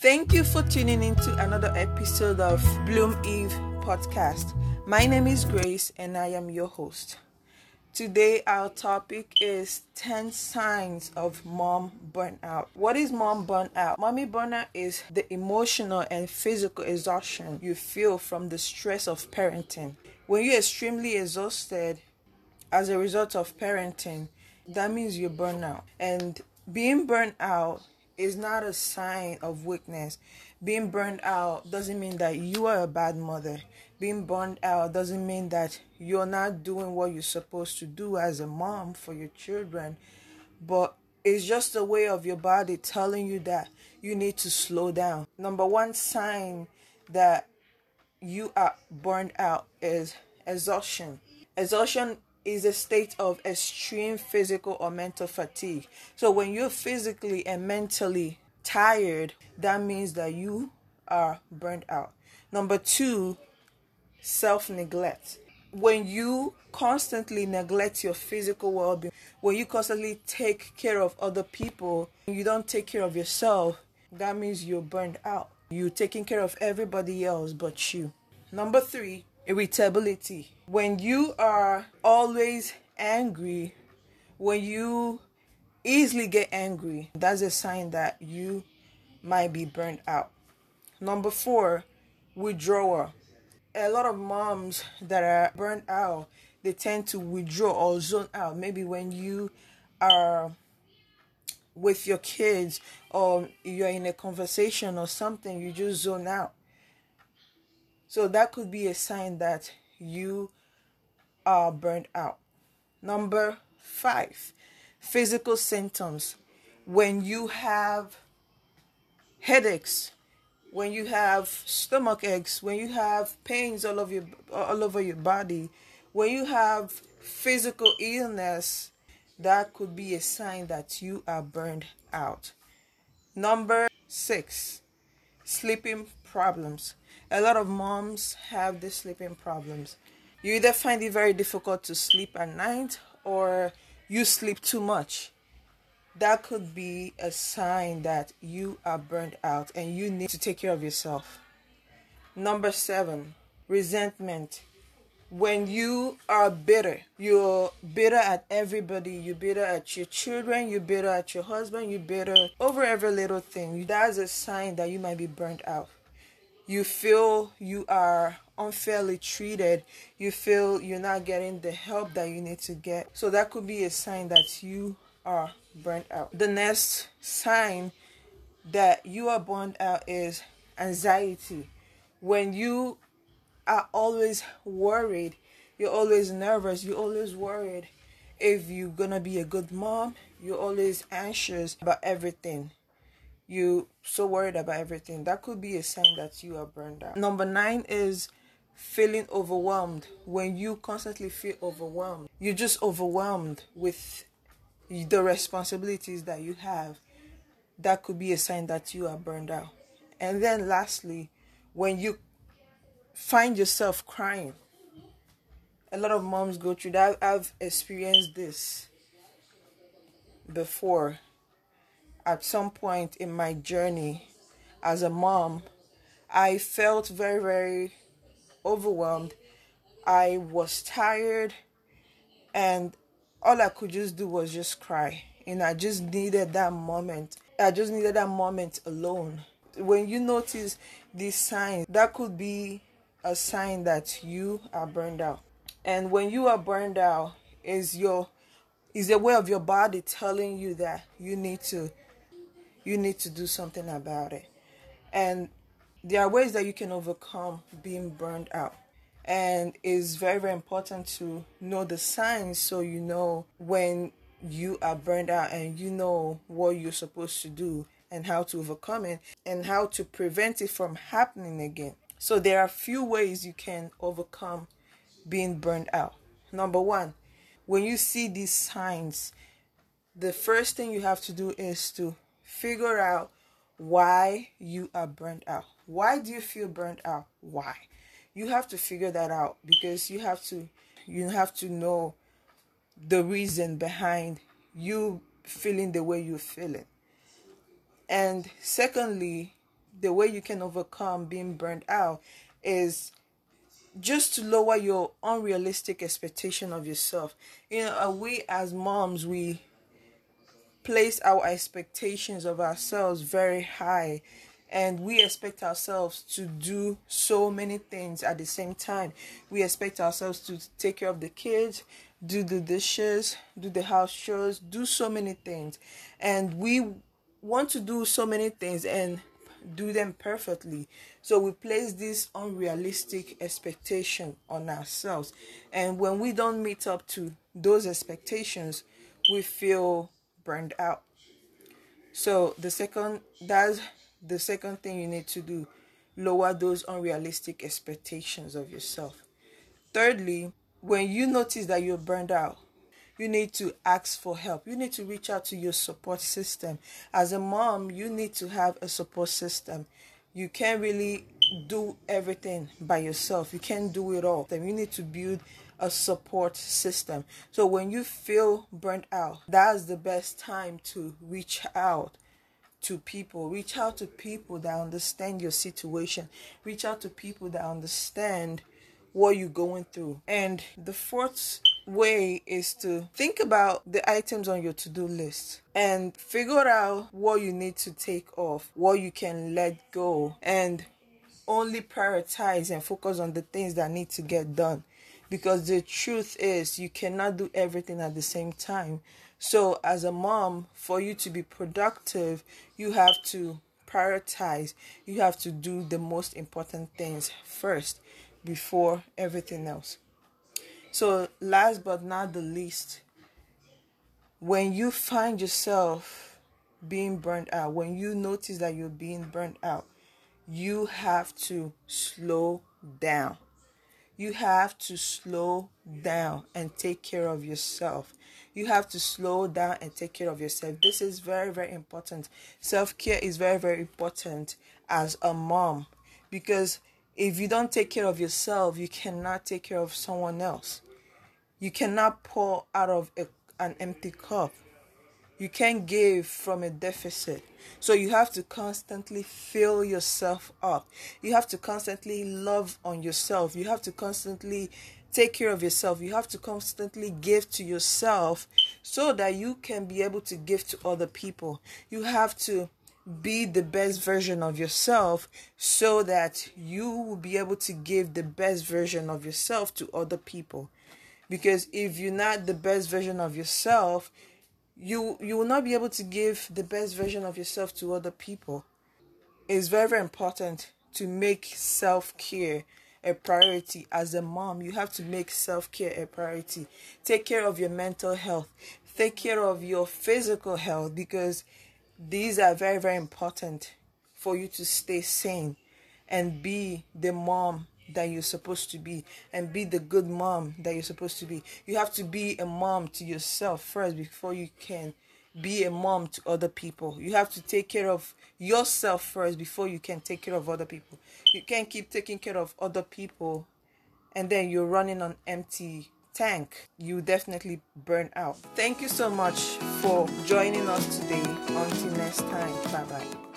Thank you for tuning into another episode of Bloom Eve podcast. My name is Grace and I am your host. Today, our topic is 10 signs of mom burnout. What is mom burnout? Mommy burnout is the emotional and physical exhaustion you feel from the stress of parenting. When you're extremely exhausted as a result of parenting, that means you're burnt out. And being burnt out is not a sign of weakness. Being burned out doesn't mean that you are a bad mother. Being burned out doesn't mean that you're not doing what you're supposed to do as a mom for your children. But it's just a way of your body telling you that you need to slow down. Number one sign that you are burned out is exhaustion. Exhaustion is a state of extreme physical or mental fatigue. So when you're physically and mentally tired, that means that you are burnt out. Number two, self neglect. When you constantly neglect your physical well being, when you constantly take care of other people, you don't take care of yourself, that means you're burned out. You're taking care of everybody else but you. Number three, irritability. When you are always angry, when you easily get angry, that's a sign that you might be burnt out. Number four, withdrawal. A lot of moms that are burnt out, they tend to withdraw or zone out. Maybe when you are with your kids or you're in a conversation or something, you just zone out. So that could be a sign that you are burnt out. Number five, physical symptoms. When you have headaches, when you have stomach aches, when you have pains all over your all over your body, when you have physical illness, that could be a sign that you are burned out. Number six, sleeping problems. A lot of moms have these sleeping problems. You either find it very difficult to sleep at night or you sleep too much. That could be a sign that you are burned out and you need to take care of yourself. Number seven, resentment. When you are bitter, you're bitter at everybody, you're bitter at your children, you're bitter at your husband, you're bitter over every little thing. That's a sign that you might be burnt out you feel you are unfairly treated, you feel you're not getting the help that you need to get. So that could be a sign that you are burnt out. The next sign that you are burnt out is anxiety. When you are always worried, you're always nervous, you're always worried if you're gonna be a good mom, you're always anxious about everything. You so worried about everything. That could be a sign that you are burned out. Number nine is feeling overwhelmed. When you constantly feel overwhelmed you're just overwhelmed with the responsibilities that you have. That could be a sign that you are burned out. And then lastly when you find yourself crying a lot of moms go through that i've experienced this before at some point in my journey as a mom, I felt very, very overwhelmed. I was tired, and all I could just do was just cry. And I just needed that moment. I just needed that moment alone. When you notice these signs, that could be a sign that you are burned out. And when you are burned out, is your is a way of your body telling you that you need to you need to do something about it. And there are ways that you can overcome being burned out. And it's very, very important to know the signs so you know when you are burned out and you know what you're supposed to do and how to overcome it and how to prevent it from happening again. So there are a few ways you can overcome being burned out. Number one, when you see these signs, the first thing you have to do is to figure out why you are burned out. Why do you feel burned out? Why? You have to figure that out because you have to you have to know the reason behind you feeling the way you're feeling. And secondly, the way you can overcome being burned out is just to lower your unrealistic expectation of yourself. You know, uh, we as moms, we place our expectations of ourselves very high and we expect ourselves to do so many things at the same time. We expect ourselves to take care of the kids, do the dishes, do the house chores, do so many things. And we want to do so many things and do them perfectly. So we place this unrealistic expectation on ourselves. And when we don't meet up to those expectations, we feel burned out. So the second that's the second thing you need to do. Lower those unrealistic expectations of yourself. Thirdly, when you notice that you're burned out, you need to ask for help. You need to reach out to your support system. As a mom, you need to have a support system. You can't really do everything by yourself. You can't do it all. Then you need to build a support system. So when you feel burnt out, that's the best time to reach out to people. Reach out to people that understand your situation. Reach out to people that understand what you're going through. And the fourth way is to think about the items on your to-do list and figure out what you need to take off, what you can let go and only prioritize and focus on the things that need to get done because the truth is you cannot do everything at the same time. So as a mom, for you to be productive, you have to prioritize. You have to do the most important things first before everything else. So, last but not the least, when you find yourself being burnt out, when you notice that you're being burnt out, you have to slow down. You have to slow down and take care of yourself. You have to slow down and take care of yourself. This is very, very important. Self care is very, very important as a mom because if you don't take care of yourself, you cannot take care of someone else. You cannot pour out of a, an empty cup. You can't give from a deficit. So you have to constantly fill yourself up. You have to constantly love on yourself. You have to constantly take care of yourself. You have to constantly give to yourself so that you can be able to give to other people. You have to be the best version of yourself so that you will be able to give the best version of yourself to other people. Because if you're not the best version of yourself you you will not be able to give the best version of yourself to other people. It's very very important to make self-care a priority. As a mom you have to make self-care a priority. Take care of your mental health. Take care of your physical health because these are very, very important for you to stay sane and be the mom that you're supposed to be and be the good mom that you're supposed to be. You have to be a mom to yourself first before you can be a mom to other people. You have to take care of yourself first before you can take care of other people. You can't keep taking care of other people and then you're running on empty tank, you definitely burn out. Thank you so much for joining us today. Until next time, bye bye.